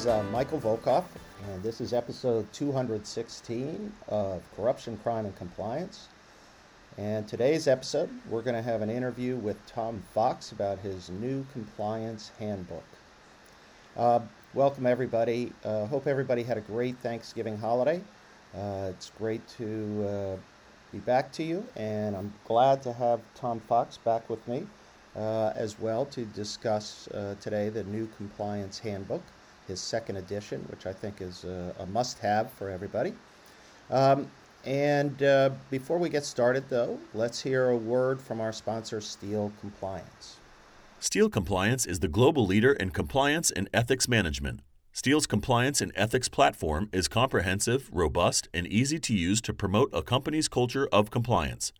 is uh, Michael Volkov, and this is episode 216 of Corruption, Crime, and Compliance. And today's episode, we're going to have an interview with Tom Fox about his new compliance handbook. Uh, welcome, everybody. Uh, hope everybody had a great Thanksgiving holiday. Uh, it's great to uh, be back to you, and I'm glad to have Tom Fox back with me uh, as well to discuss uh, today the new compliance handbook, his second edition, which I think is a, a must have for everybody. Um, and uh, before we get started, though, let's hear a word from our sponsor, Steele Compliance. Steele Compliance is the global leader in compliance and ethics management. Steele's compliance and ethics platform is comprehensive, robust, and easy to use to promote a company's culture of compliance.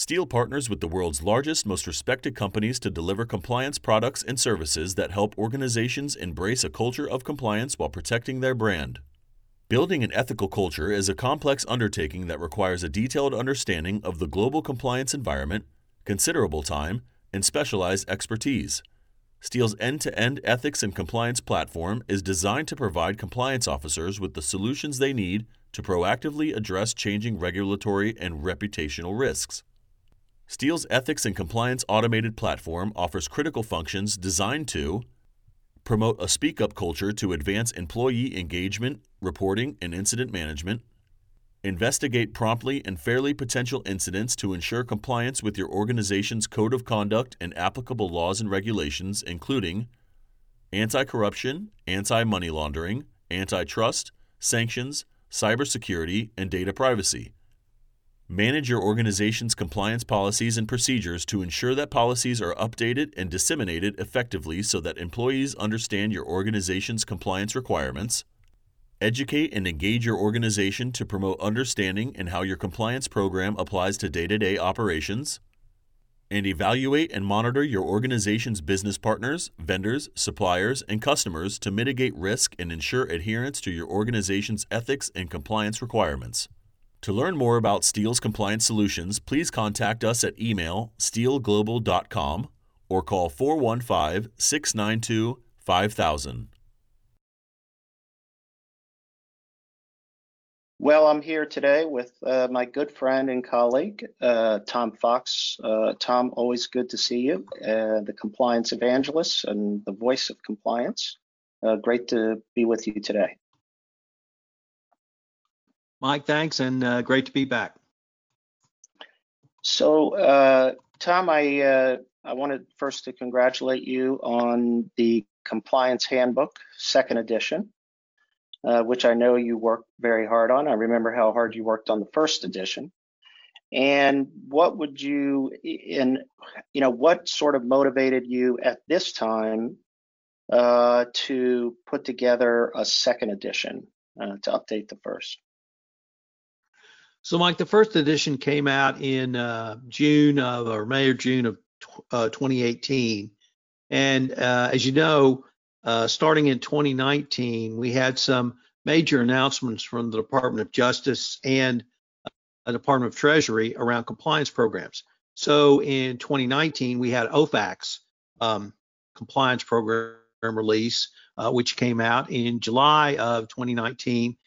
Steele partners with the world's largest, most respected companies to deliver compliance products and services that help organizations embrace a culture of compliance while protecting their brand. Building an ethical culture is a complex undertaking that requires a detailed understanding of the global compliance environment, considerable time, and specialized expertise. Steele's end to end ethics and compliance platform is designed to provide compliance officers with the solutions they need to proactively address changing regulatory and reputational risks. Steele's ethics and compliance automated platform offers critical functions designed to promote a speak up culture to advance employee engagement, reporting, and incident management, investigate promptly and fairly potential incidents to ensure compliance with your organization's code of conduct and applicable laws and regulations, including anti corruption, anti money laundering, antitrust, sanctions, cybersecurity, and data privacy. Manage your organization's compliance policies and procedures to ensure that policies are updated and disseminated effectively so that employees understand your organization's compliance requirements. Educate and engage your organization to promote understanding and how your compliance program applies to day to day operations. And evaluate and monitor your organization's business partners, vendors, suppliers, and customers to mitigate risk and ensure adherence to your organization's ethics and compliance requirements. To learn more about Steele's compliance solutions, please contact us at email steeleglobal.com or call 415 692 5000. Well, I'm here today with uh, my good friend and colleague, uh, Tom Fox. Uh, Tom, always good to see you, uh, the compliance evangelist and the voice of compliance. Uh, great to be with you today. Mike, thanks, and uh, great to be back. So, uh, Tom, I uh, I wanted first to congratulate you on the Compliance Handbook, second edition, uh, which I know you worked very hard on. I remember how hard you worked on the first edition. And what would you, in you know, what sort of motivated you at this time uh, to put together a second edition uh, to update the first? So, Mike, the first edition came out in uh, June of or May or June of uh, 2018, and uh, as you know, uh, starting in 2019, we had some major announcements from the Department of Justice and uh, the Department of Treasury around compliance programs. So, in 2019, we had OFAC's um, compliance program release, uh, which came out in July of 2019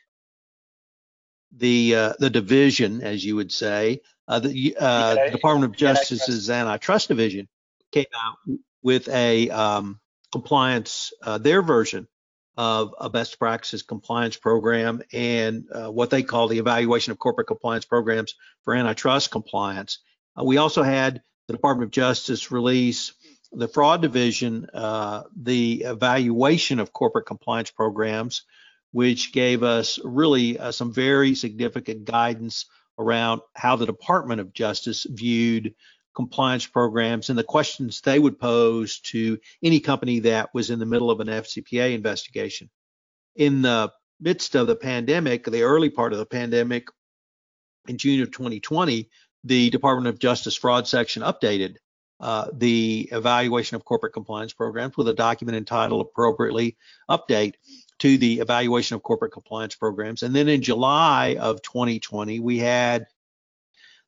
the uh, the division, as you would say, uh, the, uh, the Department of Justice's antitrust division came out with a um, compliance, uh, their version of a best practices compliance program and uh, what they call the evaluation of corporate compliance programs for antitrust compliance. Uh, we also had the Department of Justice release the fraud division, the evaluation of corporate compliance programs which gave us really uh, some very significant guidance around how the Department of Justice viewed compliance programs and the questions they would pose to any company that was in the middle of an FCPA investigation. In the midst of the pandemic, the early part of the pandemic, in June of 2020, the Department of Justice fraud section updated uh, the evaluation of corporate compliance programs with a document entitled appropriately update to the evaluation of corporate compliance programs. And then in July of 2020, we had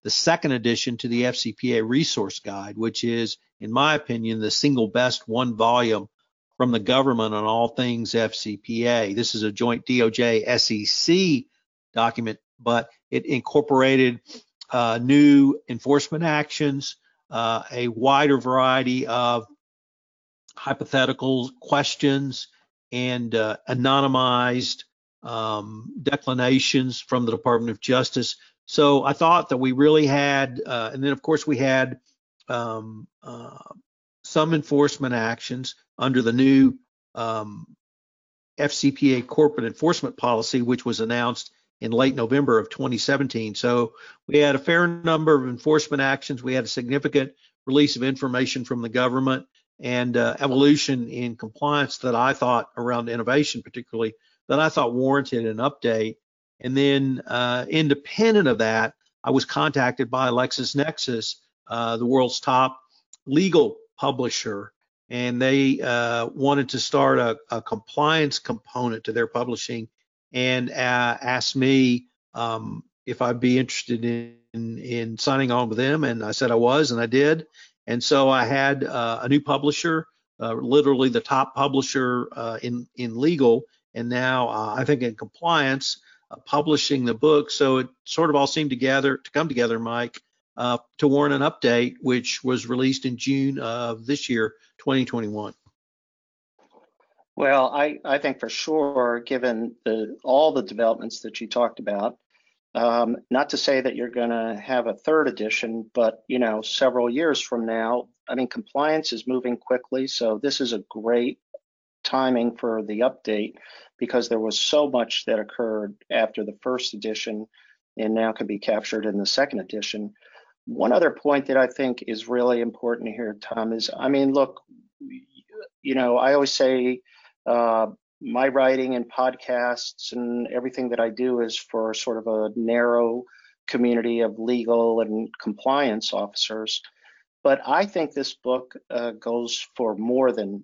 the second edition to the FCPA resource guide, which is, in my opinion, the single best one volume from the government on all things FCPA. This is a joint DOJ SEC document, but it incorporated uh, new enforcement actions, uh, a wider variety of hypothetical questions, and uh, anonymized um, declinations from the Department of Justice. So I thought that we really had, uh, and then of course we had um, uh, some enforcement actions under the new um, FCPA corporate enforcement policy, which was announced in late November of 2017. So we had a fair number of enforcement actions. We had a significant release of information from the government and uh, evolution in compliance that I thought around innovation, particularly that I thought warranted an update. And then, uh, independent of that, I was contacted by LexisNexis, uh, the world's top legal publisher, and they uh, wanted to start a, a, compliance component to their publishing and uh, asked me um, if I'd be interested in, in, in signing on with them. And I said I was, and I did. And so I had uh, a new publisher, uh, literally the top publisher uh, in in legal, and now uh, I think in compliance, uh, publishing the book. So it sort of all seemed together to come together, Mike, uh, to warrant an update, which was released in June of this year, 2021. Well, I, I think for sure, given the all the developments that you talked about, um, not to say that you're going to have a third edition, but you know, several years from now, I mean, compliance is moving quickly, so this is a great timing for the update because there was so much that occurred after the first edition and now can be captured in the second edition. One other point that I think is really important here, Tom, is I mean, look, you know, I always say uh, my writing and podcasts and everything that I do is for sort of a narrow community of legal and compliance officers. But I think this book uh, goes for more than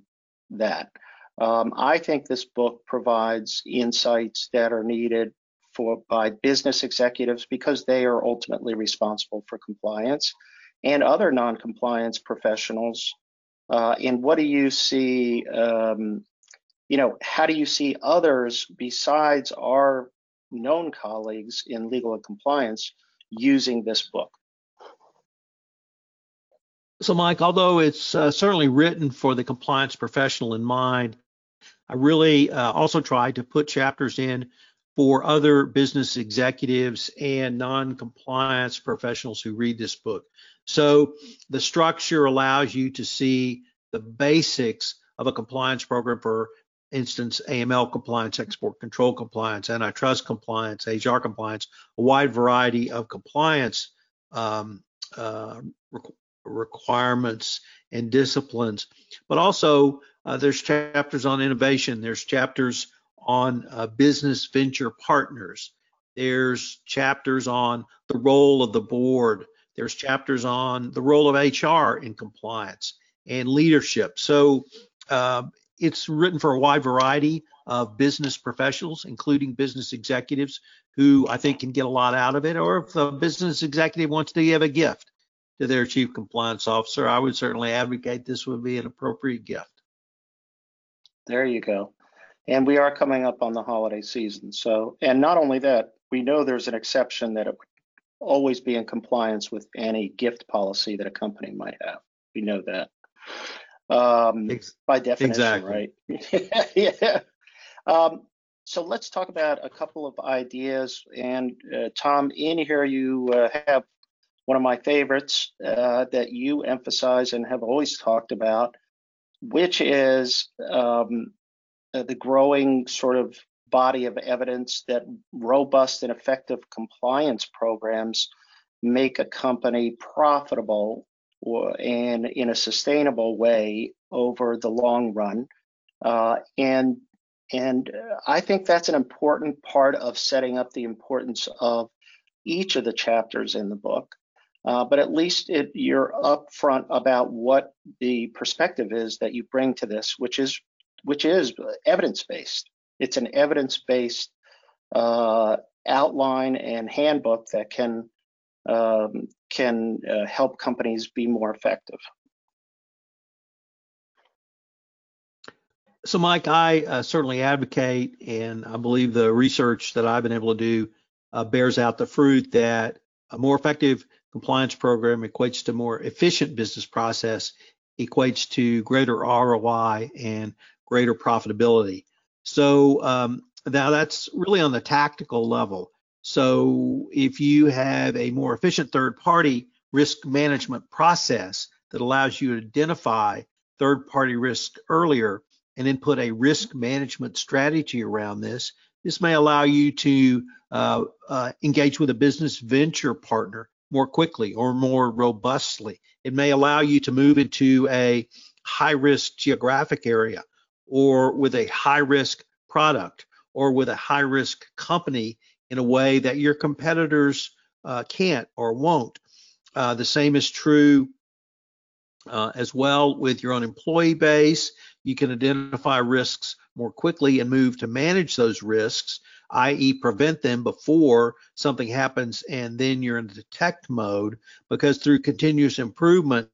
that. Um, I think this book provides insights that are needed for by business executives because they are ultimately responsible for compliance and other non-compliance professionals. Uh, and what do you see? Um, you know, how do you see others besides our known colleagues in legal and compliance using this book? So, Mike, although it's uh, certainly written for the compliance professional in mind, I really uh, also tried to put chapters in for other business executives and non-compliance professionals who read this book. So the structure allows you to see the basics of a compliance program for instance, AML compliance, export control compliance, antitrust compliance, HR compliance, a wide variety of compliance um, uh, requ- requirements and disciplines. But also, uh, there's chapters on innovation. There's chapters on uh, business venture partners. There's chapters on the role of the board. There's chapters on the role of HR in compliance and leadership. So uh, it's written for a wide variety of business professionals, including business executives who I think can get a lot out of it. Or if a business executive wants to give a gift to their chief compliance officer, I would certainly advocate this would be an appropriate gift. There you go. And we are coming up on the holiday season. So, and not only that, we know there's an exception that it would always be in compliance with any gift policy that a company might have. We know that um, by definition, exactly. right? yeah. Um, so let's talk about a couple of ideas. And uh, Tom, in here you uh, have one of my favorites uh, that you emphasize and have always talked about, which is um, uh, the growing sort of body of evidence that robust and effective compliance programs make a company profitable and in a sustainable way over the long run. Uh, and and I think that's an important part of setting up the importance of each of the chapters in the book. Uh, but at least it, you're upfront about what the perspective is that you bring to this, which is which is evidence based. It's an evidence based uh, outline and handbook that can um, can uh, help companies be more effective. so, Mike, I uh, certainly advocate, and I believe the research that I've been able to do uh, bears out the fruit that a more effective compliance program equates to more efficient business process, equates to greater ROI and greater profitability. So um, now that's really on the tactical level. So if you have a more efficient third party risk management process that allows you to identify third party risk earlier and then put a risk management strategy around this, this may allow you to uh, uh, engage with a business venture partner more quickly or more robustly. It may allow you to move into a high risk geographic area or with a high risk product or with a high risk company in a way that your competitors uh, can't or won't. Uh, the same is true uh, as well with your own employee base. You can identify risks more quickly and move to manage those risks, i.e., prevent them before something happens and then you're in detect mode because through continuous improvement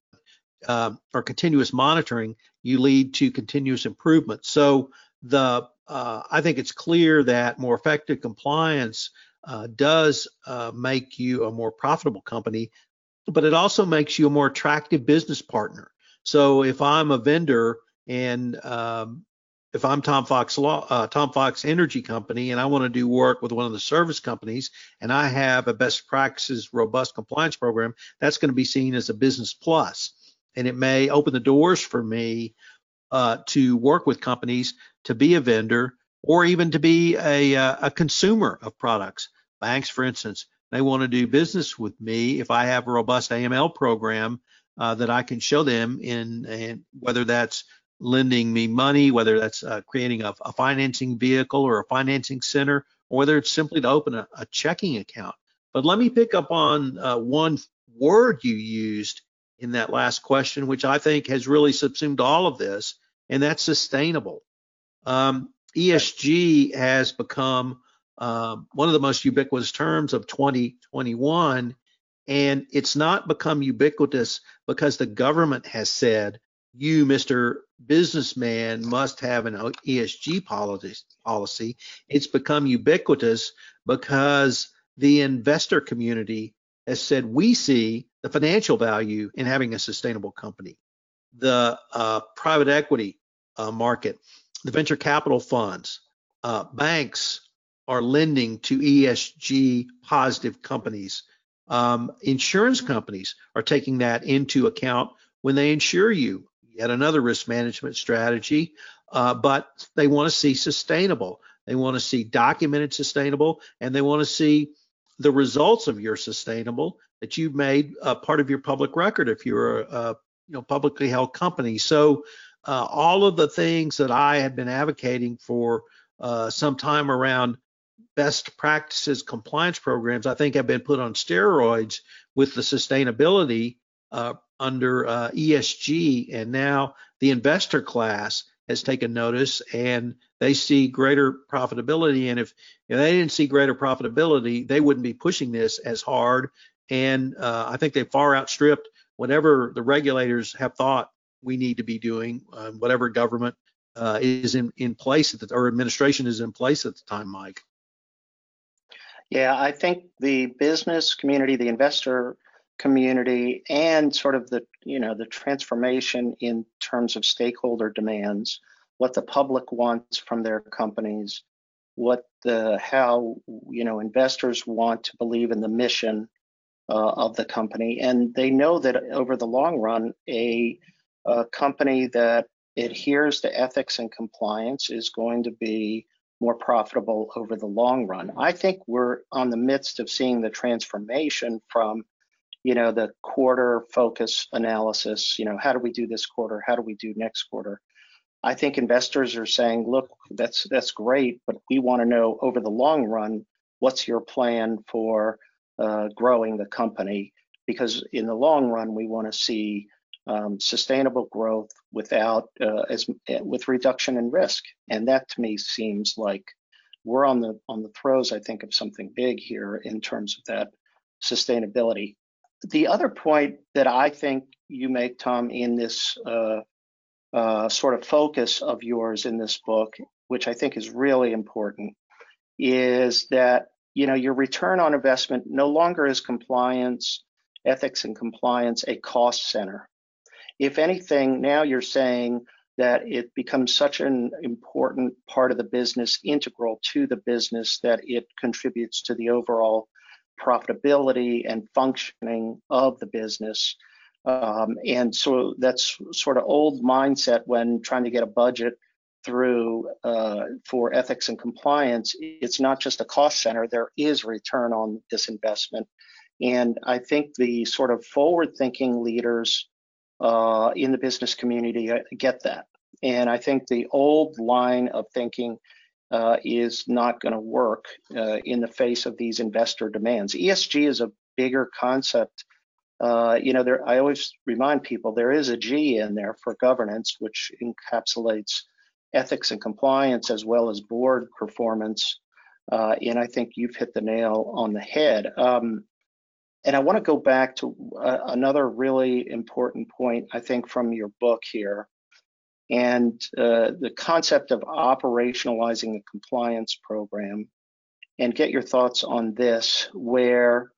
uh, or continuous monitoring, you lead to continuous improvement. So the uh, I think it's clear that more effective compliance uh, does uh, make you a more profitable company, but it also makes you a more attractive business partner. So if I'm a vendor and um, if I'm Tom Fox Law, uh, Tom Fox Energy Company, and I want to do work with one of the service companies, and I have a best practices robust compliance program, that's going to be seen as a business plus, and it may open the doors for me uh, to work with companies to be a vendor or even to be a, uh, a consumer of products. Banks, for instance, they want to do business with me if I have a robust AML program uh, that I can show them in, in, whether that's lending me money, whether that's uh, creating a, a, financing vehicle or a financing center, or whether it's simply to open a, a checking account. But let me pick up on uh, one word you used in that last question, which I think has really subsumed all of this, and that's sustainable. Um, ESG has become um, one of the most ubiquitous terms of 2021, and it's not become ubiquitous because the government has said you, Mr. Businessman, must have an ESG policy. It's become ubiquitous because the investor community has said we see the financial value in having a sustainable company. The uh, private equity uh, market, the venture capital funds, uh, banks are lending to ESG positive companies. Um, insurance companies are taking that into account when they insure you. Yet another risk management strategy, uh, but they want to see sustainable. They want to see documented sustainable, and they want to see the results of your sustainable that you've made a part of your public record if you're a, you know publicly held company. So uh, all of the things that I have been advocating for uh, some time around best practices compliance programs, I think have been put on steroids with the sustainability uh, under uh, ESG, and now the investor class has taken notice and they see greater profitability. And if, if they didn't see greater profitability, they wouldn't be pushing this as hard. And uh, I think they far outstripped whatever the regulators have thought we need to be doing, uh, whatever government uh, is in, in place the, or administration is in place at the time, Mike. Yeah, I think the business community, the investor community, and sort of the you know the transformation in terms of stakeholder demands, what the public wants from their companies, what the how you know investors want to believe in the mission uh, of the company, and they know that over the long run, a, a company that adheres to ethics and compliance is going to be more profitable over the long run. I think we're on the midst of seeing the transformation from you know the quarter focus analysis you know how do we do this quarter? How do we do next quarter i think investors are saying look that's that's great but we want to know over the long run what's your plan for uh, growing the company? Because in the long run we want to see um, sustainable growth without uh, as with reduction in risk. And that to me seems like we're on the on the throes i think of something big here in terms of that sustainability. The other point that I think you make, Tom, in this uh, uh, sort of focus of yours in this book, which I think is really important, is that you know your return on investment no longer is compliance, ethics and compliance a cost center. If anything, now you're saying that it becomes such an important part of the business, integral to the business, that it contributes to the overall profitability and functioning of the business. Um, and so that's sort of old mindset when trying to get a budget through uh, for ethics and compliance. It's not just a cost center, there is return on this investment. And I think the sort of forward thinking leaders uh, in the business community uh, get that. And I think the old line of thinking uh, is not going to work uh, in the face of these investor demands. ESG is a bigger concept. Uh, you know, there, I always remind people there is a G in there for governance, which encapsulates ethics and compliance as well as board performance. Uh, and I think you've hit the nail on the head. Um, and I want to go back to uh, another really important point, I think, from your book here, and uh, the concept of operationalizing a compliance program, and get your thoughts on this, where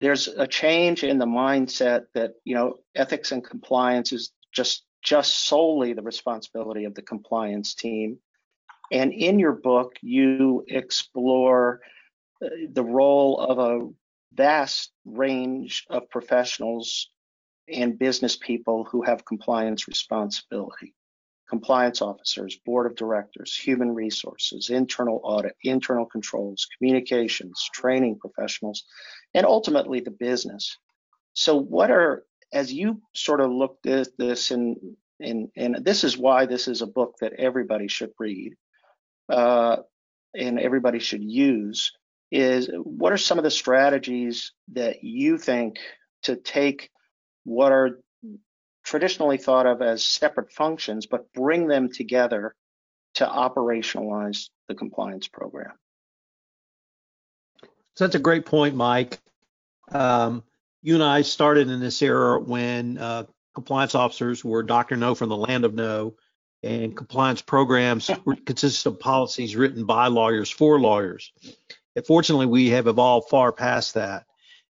there's a change in the mindset that you know ethics and compliance is just just solely the responsibility of the compliance team. And in your book, you explore uh, the role of a vast range of professionals and business people who have compliance responsibility compliance officers, board of directors, human resources, internal audit, internal controls, communications, training professionals, and ultimately the business. So, what are, as you sort of looked at this, and, and, and this is why this is a book that everybody should read uh, and everybody should use, is what are some of the strategies that you think to take what are traditionally thought of as separate functions, but bring them together to operationalize the compliance program? So that's a great point, Mike. Um, you and I started in this era when uh, compliance officers were Dr. No from the land of no, and compliance programs consisted of policies written by lawyers for lawyers. Fortunately, we have evolved far past that.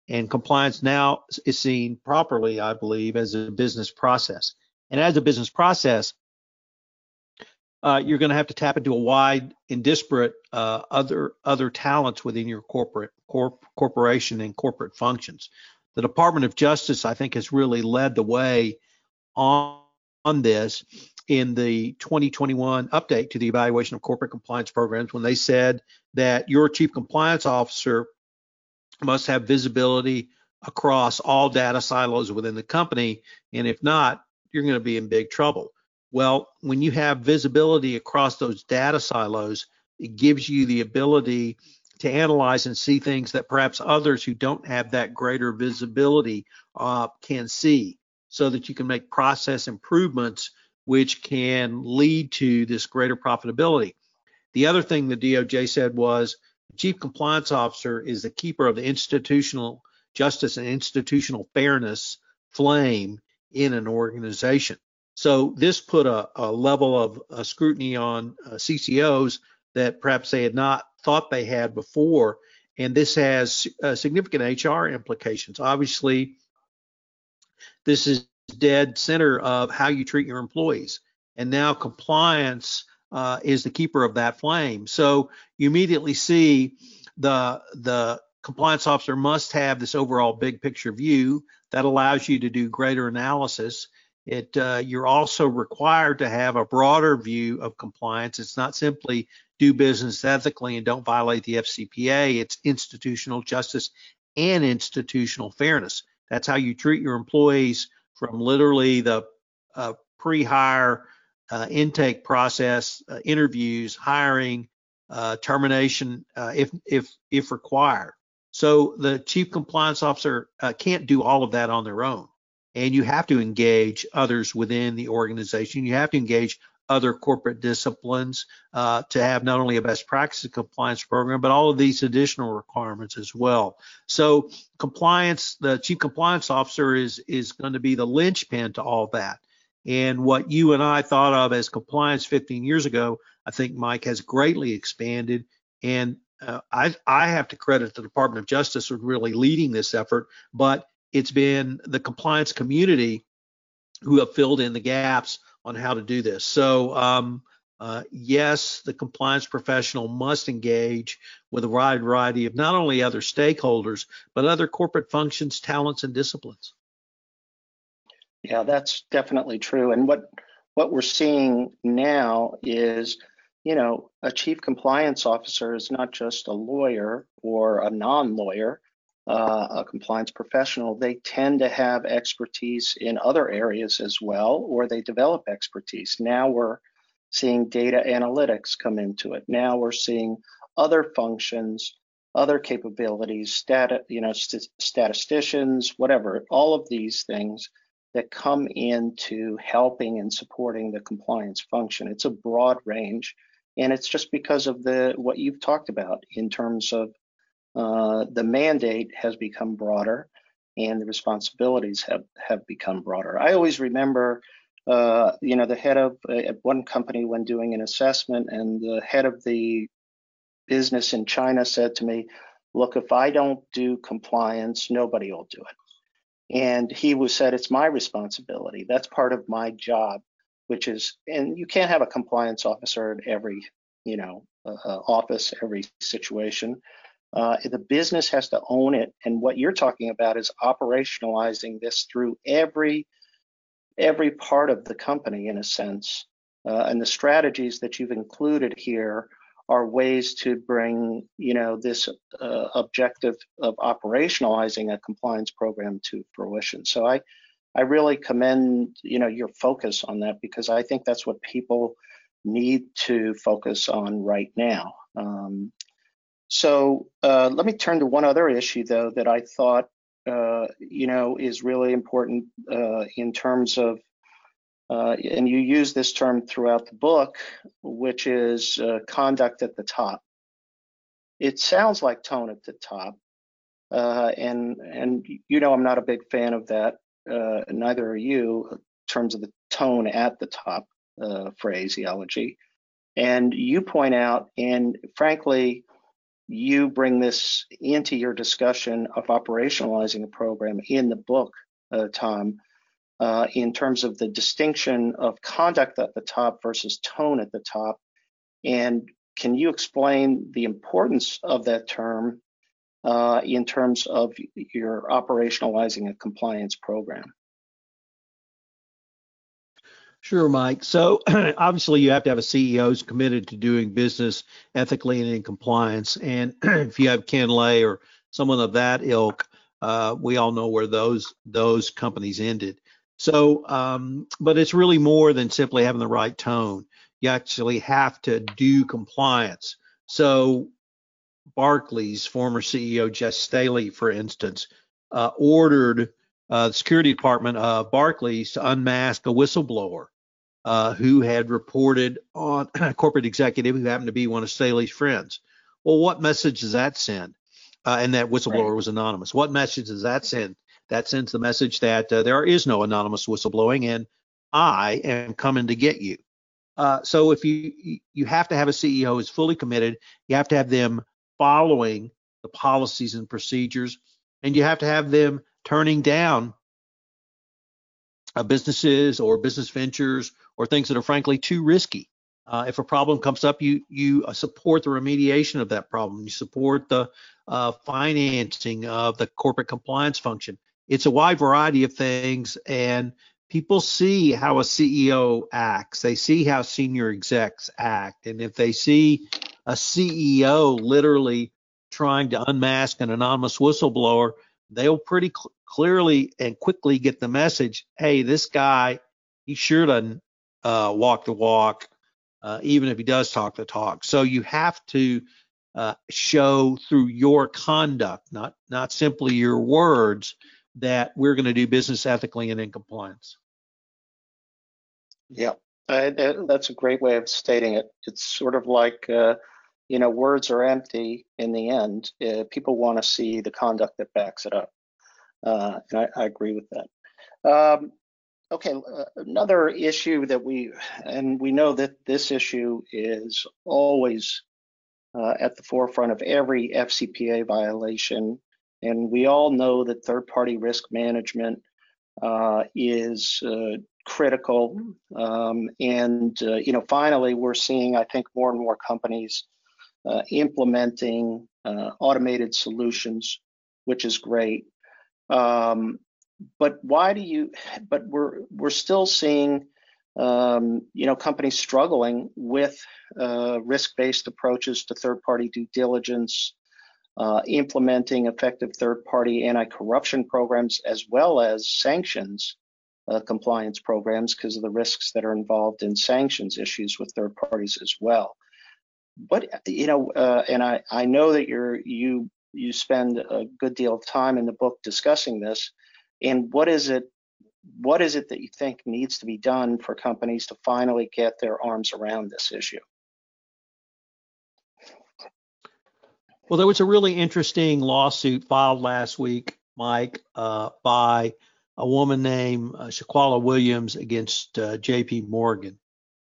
And compliance now is seen properly, I believe, as a business process. And as a business process, uh, you're going to have to tap into a wide and disparate uh, other other talents within your corporate corp, corporation and corporate functions. The Department of Justice, I think, has really led the way on, on this in the 2021 update to the evaluation of corporate compliance programs when they said that your chief compliance officer must have visibility across all data silos within the company. And if not, you're going to be in big trouble. Well, when you have visibility across those data silos, it gives you the ability to analyze and see things that perhaps others who don't have that greater visibility uh, can see so that you can make process improvements which can lead to this greater profitability. The other thing the DOJ said was the chief compliance officer is the keeper of the institutional justice and institutional fairness flame in an organization. So this put a, a level of uh, scrutiny on uh, CCOs that perhaps they had not thought they had before. And this has uh, significant HR implications. Obviously, this is dead center of how you treat your employees. And now compliance uh, is the keeper of that flame. So you immediately see the the compliance officer must have this overall big picture view that allows you to do greater analysis. It uh, you're also required to have a broader view of compliance. It's not simply do business ethically and don't violate the FCPA. It's institutional justice and institutional fairness. That's how you treat your employees from literally the uh, pre-hire uh, intake process, uh, interviews, hiring, uh, termination uh, if if if required. So the chief compliance officer uh, can't do all of that on their own, and you have to engage others within the organization. You have to engage other corporate disciplines uh, to have not only a best practice compliance program, but all of these additional requirements as well. So compliance, the chief compliance officer is is going to be the linchpin to all that. And what you and I thought of as compliance 15 years ago, I think Mike has greatly expanded. And uh, I, I have to credit the Department of Justice for really leading this effort, but it's been the compliance community who have filled in the gaps on how to do this. So, um, uh, yes, the compliance professional must engage with a wide variety of not only other stakeholders, but other corporate functions, talents, and disciplines. Yeah, that's definitely true. And what what we're seeing now is, you know, a chief compliance officer is not just a lawyer or a non-lawyer, uh, a compliance professional. They tend to have expertise in other areas as well, or they develop expertise. Now we're seeing data analytics come into it. Now we're seeing other functions, other capabilities, stat, you know, st- statisticians, whatever, all of these things that come into helping and supporting the compliance function. It's a broad range, and it's just because of the what you've talked about in terms of uh, the mandate has become broader and the responsibilities have have become broader. I always remember uh, you know, the head of uh, one company when doing an assessment, and the head of the business in China said to me, "Look, if I don't do compliance, nobody will do it." And he was said, "It's my responsibility. That's part of my job." Which is, and you can't have a compliance officer at every, you know, uh, uh office, every situation. Uh, the business has to own it. And what you're talking about is operationalizing this through every every part of the company in a sense. Uh, and the strategies that you've included here are ways to bring, you know, this uh, objective of operationalizing a compliance program to fruition. So I, I really commend, you know, your focus on that because I think that's what people need to focus on right now. Um, so uh, let me turn to one other issue though that I thought uh, you know, is really important uh, in terms of, uh, and you use this term throughout the book, which is uh, conduct at the top. It sounds like tone at the top, uh, and and you know I'm not a big fan of that. neither are you, in terms of the tone at the top phraseology. And you point out, and frankly, you bring this into your discussion of operationalizing a program in the book, uh, Tom, uh, in terms of the distinction of conduct at the top versus tone at the top. And can you explain the importance of that term uh, in terms of your operationalizing a compliance program? Sure, Mike. So obviously, you have to have a CEO who's committed to doing business ethically and in compliance. And if you have Ken Lay or someone of that ilk, uh, we all know where those those companies ended. So, um, but it's really more than simply having the right tone. You actually have to do compliance. So, Barclays former CEO Jes Staley, for instance, uh, ordered uh, the security department of Barclays to unmask a whistleblower uh, who had reported on a corporate executive who happened to be one of Staley's friends. Well, what message does that send? Uh, and that whistleblower right. was anonymous. What message does that send? That sends the message that uh, there is no anonymous whistleblowing, and I am coming to get you. Uh, so if you you have to have a CEO who's fully committed, you have to have them following the policies and procedures, and you have to have them turning down uh, businesses or business ventures or things that are frankly too risky. Uh, if a problem comes up, you you uh, support the remediation of that problem. You support the uh, financing of the corporate compliance function. It's a wide variety of things, and people see how a CEO acts. They see how senior execs act, and if they see a CEO literally trying to unmask an anonymous whistleblower, they'll pretty cl- clearly and quickly get the message. Hey, this guy, he sure doesn't uh, walk the walk, uh, even if he does talk the talk. So you have to uh, show through your conduct, not not simply your words, that we're going to do business ethically and in compliance. Yeah, that's a great way of stating it. It's sort of like, uh, you know, words are empty in the end. Uh, people want to see the conduct that backs it up. Uh, and I, I, agree with that. Um, okay, uh, another issue that we, and we know that this issue is always uh, at the forefront of every FCPA violation. And we all know that third party risk management uh, is uh, critical. Um, and, uh, you know, finally, we're seeing, I think, more and more companies implementing automated solutions, which is great. Um, but why do you, but we're, we're still seeing um, you know, companies struggling with uh, risk-based approaches to third-party due diligence, uh, implementing effective third-party anti-corruption programs, as well as sanctions uh, compliance programs because of the risks that are involved in sanctions issues with third parties as well. But you know, uh, and I, I know that you're you you spend a good deal of time in the book discussing this. And what is it what is it that you think needs to be done for companies to finally get their arms around this issue? Well, there was a really interesting lawsuit filed last week, Mike, uh, by a woman named uh, Shaquala Williams against uh, J.P. Morgan.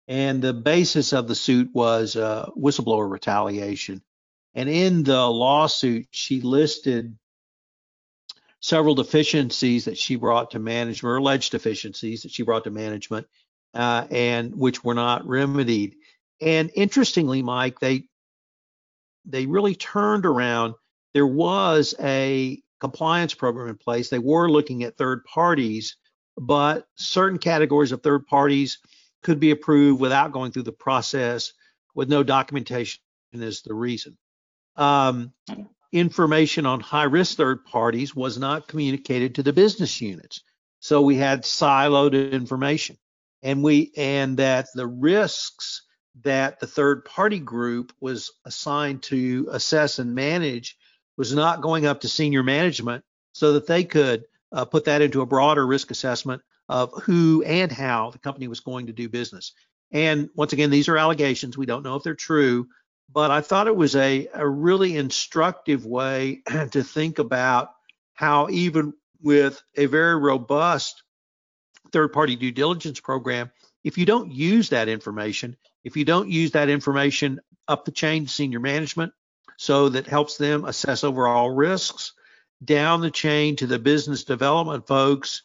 And the basis of the suit was uh, whistleblower retaliation. And in the lawsuit, she listed several deficiencies that she brought to management, or alleged deficiencies that she brought to management, uh, and which were not remedied. And interestingly, Mike, they they really turned around. There was a compliance program in place. They were looking at third parties, but certain categories of third parties could be approved without going through the process with no documentation is the reason. Um, information on high risk third parties was not communicated to the business units. So we had siloed information and we and that the risks that the third party group was assigned to assess and manage was not going up to senior management so that they could uh, put that into a broader risk assessment of who and how the company was going to do business. And once again, these are allegations. We don't know if they're true, but I thought it was a, a really instructive way to think about how even with a very robust third party due diligence program, if you don't use that information, if you don't use that information up the chain to senior management, so that helps them assess overall risks, down the chain to the business development folks,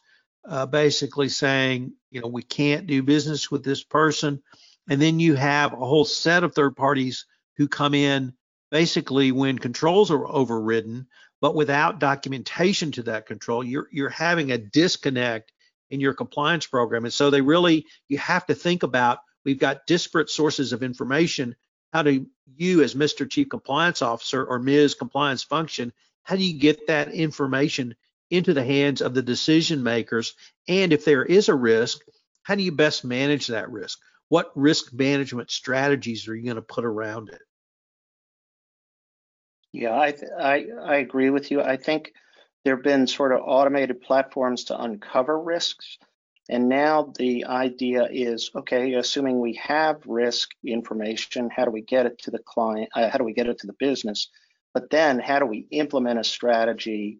uh, basically saying, you know, we can't do business with this person. And then you have a whole set of third parties who come in basically when controls are overridden, but without documentation to that control, you're you're having a disconnect in your compliance program. And so they really you have to think about we've got disparate sources of information. How do you, as Mr. Chief Compliance Officer or Ms. Compliance Function, how do you get that information into the hands of the decision makers? And if there is a risk, how do you best manage that risk? What risk management strategies are you going to put around it? Yeah, I, I, I agree with you. I think there have been sort of automated platforms to uncover risks. And now the idea is, okay, assuming we have risk information, how do we get it to the client? Uh, how do we get it to the business? But then how do we implement a strategy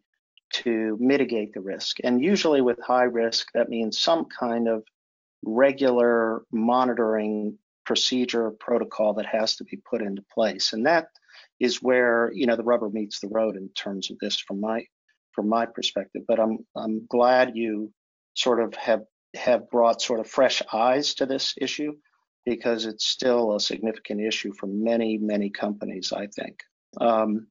to mitigate the risk? And usually with high risk, that means some kind of regular monitoring procedure or protocol that has to be put into place. And that is where you know the rubber meets the road in terms of this from my from my perspective. But I'm I'm glad you sort of have have brought sort of fresh eyes to this issue because it's still a significant issue for many many companies. I think. Um,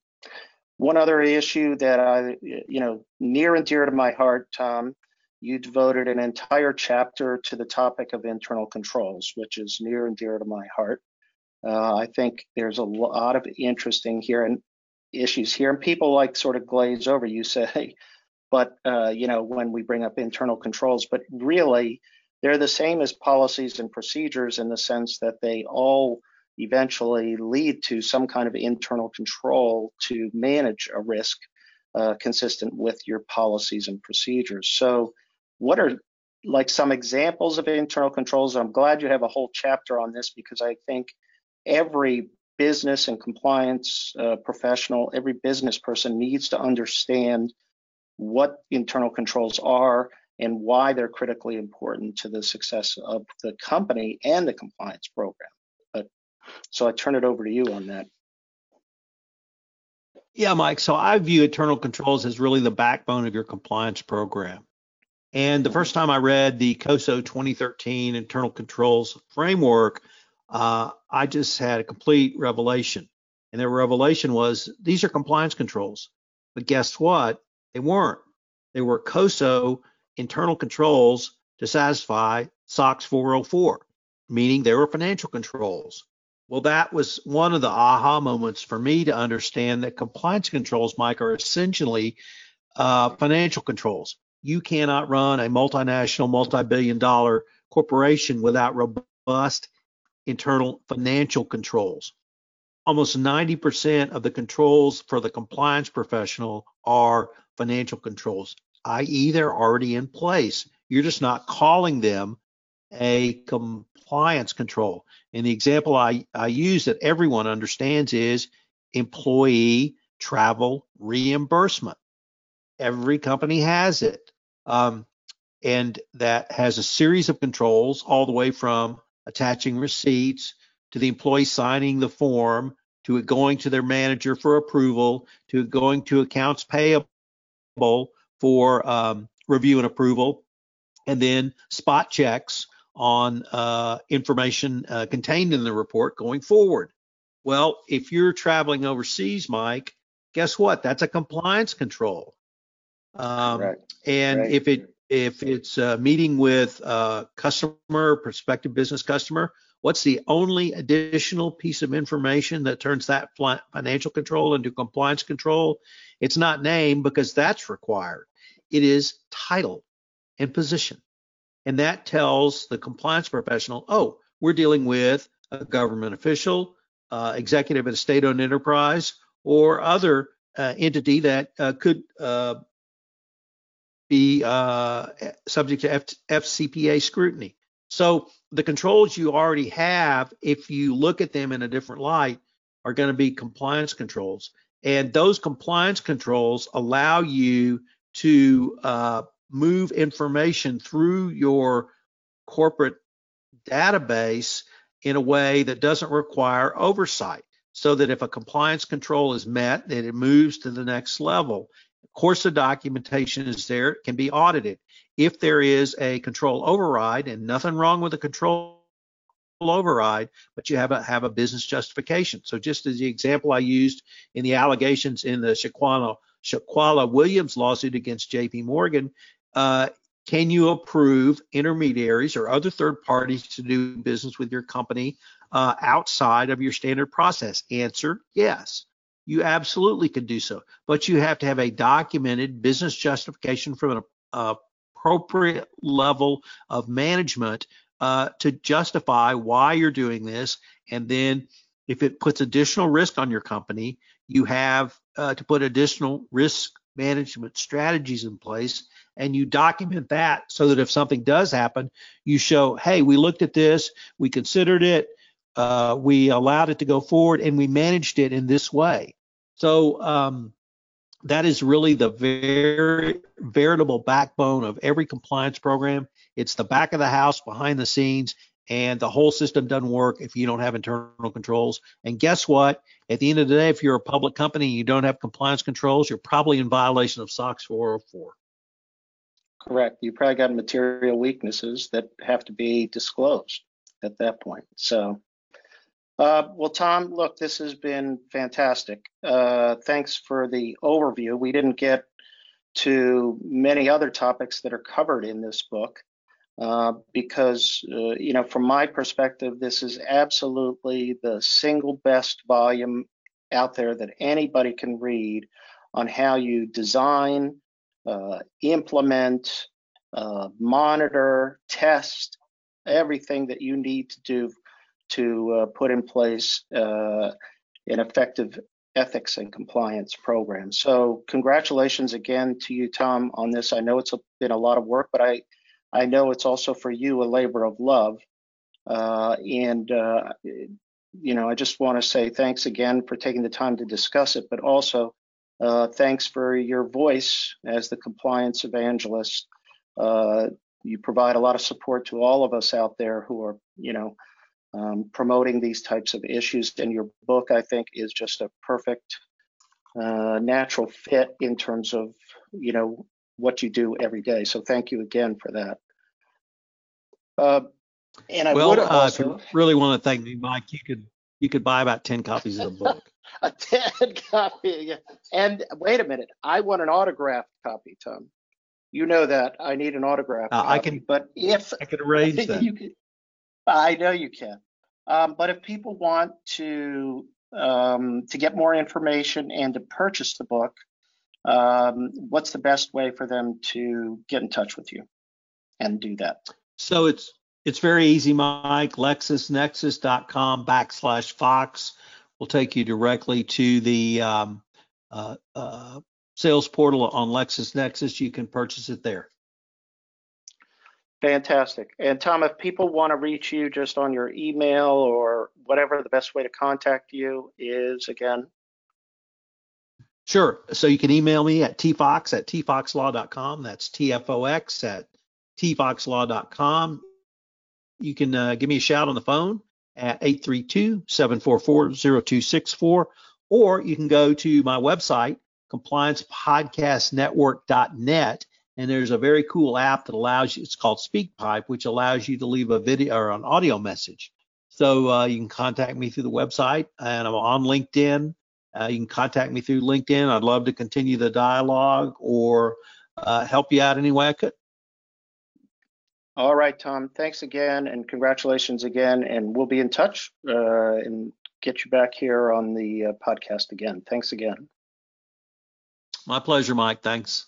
one other issue that I you know near and dear to my heart, Tom. You devoted an entire chapter to the topic of internal controls, which is near and dear to my heart. Uh, I think there's a lot of interesting here and issues here, and people like sort of glaze over. You say, but uh, you know when we bring up internal controls, but really they're the same as policies and procedures in the sense that they all eventually lead to some kind of internal control to manage a risk uh, consistent with your policies and procedures. So, what are like some examples of internal controls? I'm glad you have a whole chapter on this because I think every business and compliance uh, professional, every business person needs to understand what internal controls are and why they're critically important to the success of the company and the compliance program. But so I turn it over to you on that. Yeah, Mike. So I view internal controls as really the backbone of your compliance program. And the first time I read the COSO 2013 internal controls framework, uh, I just had a complete revelation. And the revelation was these are compliance controls. But guess what? They weren't. They were COSO internal controls to satisfy SOX 404, meaning they were financial controls. Well, that was one of the aha moments for me to understand that compliance controls, Mike, are essentially uh, financial controls. You cannot run a multinational, multi billion dollar corporation without robust internal financial controls. Almost 90% of the controls for the compliance professional are financial controls, i.e., they're already in place. You're just not calling them a compliance control. And the example I, I use that everyone understands is employee travel reimbursement. Every company has it. Um, and that has a series of controls all the way from attaching receipts to the employee signing the form to it going to their manager for approval to it going to accounts payable for um, review and approval and then spot checks on uh, information uh, contained in the report going forward. Well, if you're traveling overseas, Mike, guess what? That's a compliance control. Um. And right. if it if it's a meeting with a customer, prospective business customer, what's the only additional piece of information that turns that financial control into compliance control? It's not name because that's required. It is title and position. And that tells the compliance professional, oh, we're dealing with a government official, uh, executive at a state owned enterprise, or other uh, entity that uh, could uh, be uh, subject to F- FCPA scrutiny. So the controls you already have, if you look at them in a different light, are going to be compliance controls. And those compliance controls allow you to uh, move information through your corporate database in a way that doesn't require oversight so that if a compliance control is met that it moves to the next level course the documentation is there it can be audited if there is a control override and nothing wrong with a control override but you have a have a business justification so just as the example i used in the allegations in the Shaquana Shaquala Williams lawsuit against JP Morgan, uh, can you approve intermediaries or other third parties to do business with your company uh, outside of your standard process? Answer yes. You absolutely can do so, but you have to have a documented business justification from an appropriate level of management uh, to justify why you're doing this. And then, if it puts additional risk on your company, you have uh, to put additional risk management strategies in place and you document that so that if something does happen, you show, hey, we looked at this, we considered it, uh, we allowed it to go forward, and we managed it in this way. So um, that is really the very veritable backbone of every compliance program. It's the back of the house, behind the scenes, and the whole system doesn't work if you don't have internal controls. And guess what? At the end of the day, if you're a public company and you don't have compliance controls, you're probably in violation of SOX 404. Correct. You probably got material weaknesses that have to be disclosed at that point. So, uh, well, Tom, look, this has been fantastic. Uh, thanks for the overview. We didn't get to many other topics that are covered in this book uh, because, uh, you know, from my perspective, this is absolutely the single best volume out there that anybody can read on how you design uh, implement, uh, monitor, test everything that you need to do to uh, put in place uh, an effective ethics and compliance program. So congratulations again to you, Tom, on this. I know it's been a lot of work, but I, I know it's also for you a labor of love. Uh, and, uh, you know, I just want to say thanks again for taking the time to discuss it, but also uh, thanks for your voice as the compliance evangelist Uh, you provide a lot of support to all of us out there who are, you know, um, promoting these types of issues. And your book, I think, is just a perfect uh, natural fit in terms of, you know, what you do every day. So thank you again for that. Uh, and I well, would uh, if you really want to thank me, Mike, you could you could buy about ten copies of the book. a ten copy, and wait a minute, I want an autographed copy, Tom. You know that I need an autograph. Uh, I can, but if I can arrange that, can, I know you can. Um, but if people want to um, to get more information and to purchase the book, um, what's the best way for them to get in touch with you and do that? So it's it's very easy, Mike. LexisNexis.com backslash Fox will take you directly to the um, uh, uh, sales portal on LexisNexis. You can purchase it there. Fantastic. And Tom, if people want to reach you just on your email or whatever the best way to contact you is again. Sure. So you can email me at tfox at tfoxlaw.com. That's T-F-O-X at tfoxlaw.com. You can uh, give me a shout on the phone at 832-744-0264, or you can go to my website, compliancepodcastnetwork.net, and there's a very cool app that allows you, it's called SpeakPipe, which allows you to leave a video or an audio message. So uh, you can contact me through the website, and I'm on LinkedIn. Uh, you can contact me through LinkedIn. I'd love to continue the dialogue or uh, help you out any way I could. All right, Tom. Thanks again, and congratulations again. And we'll be in touch uh, and get you back here on the uh, podcast again. Thanks again. My pleasure, Mike. Thanks.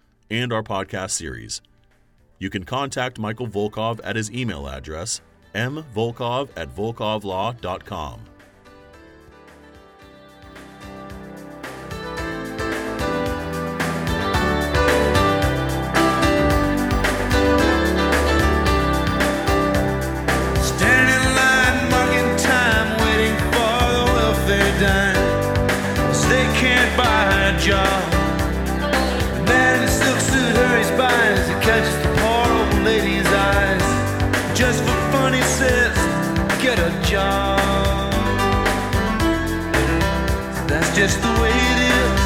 and our podcast series. You can contact Michael Volkov at his email address, mvolkov at volkovlaw.com. just for funny sets, get a job. That's just the way it is.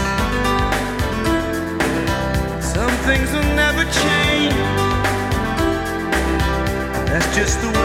Some things will never change. That's just the way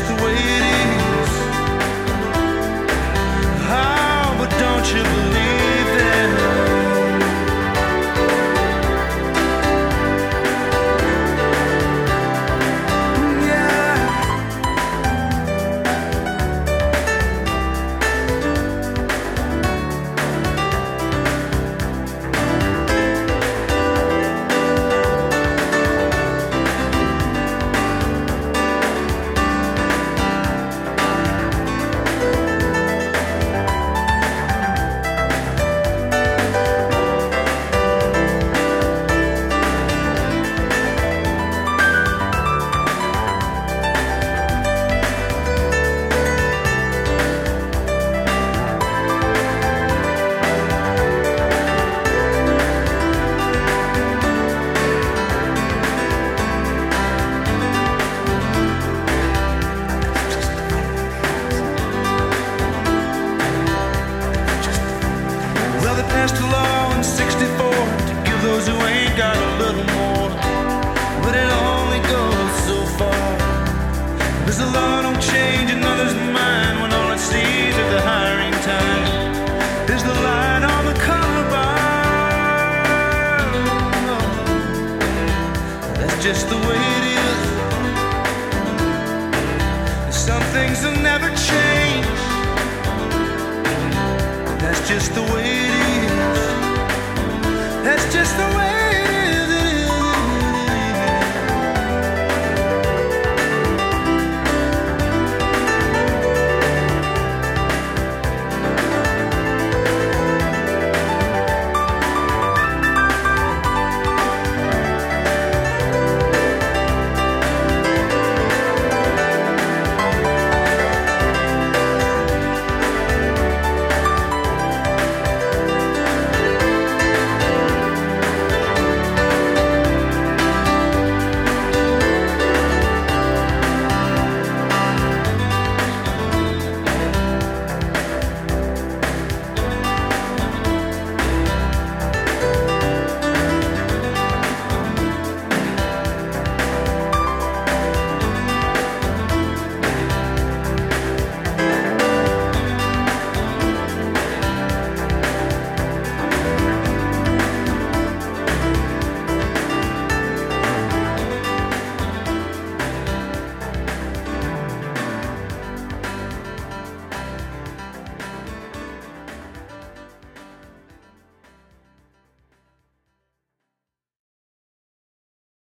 the way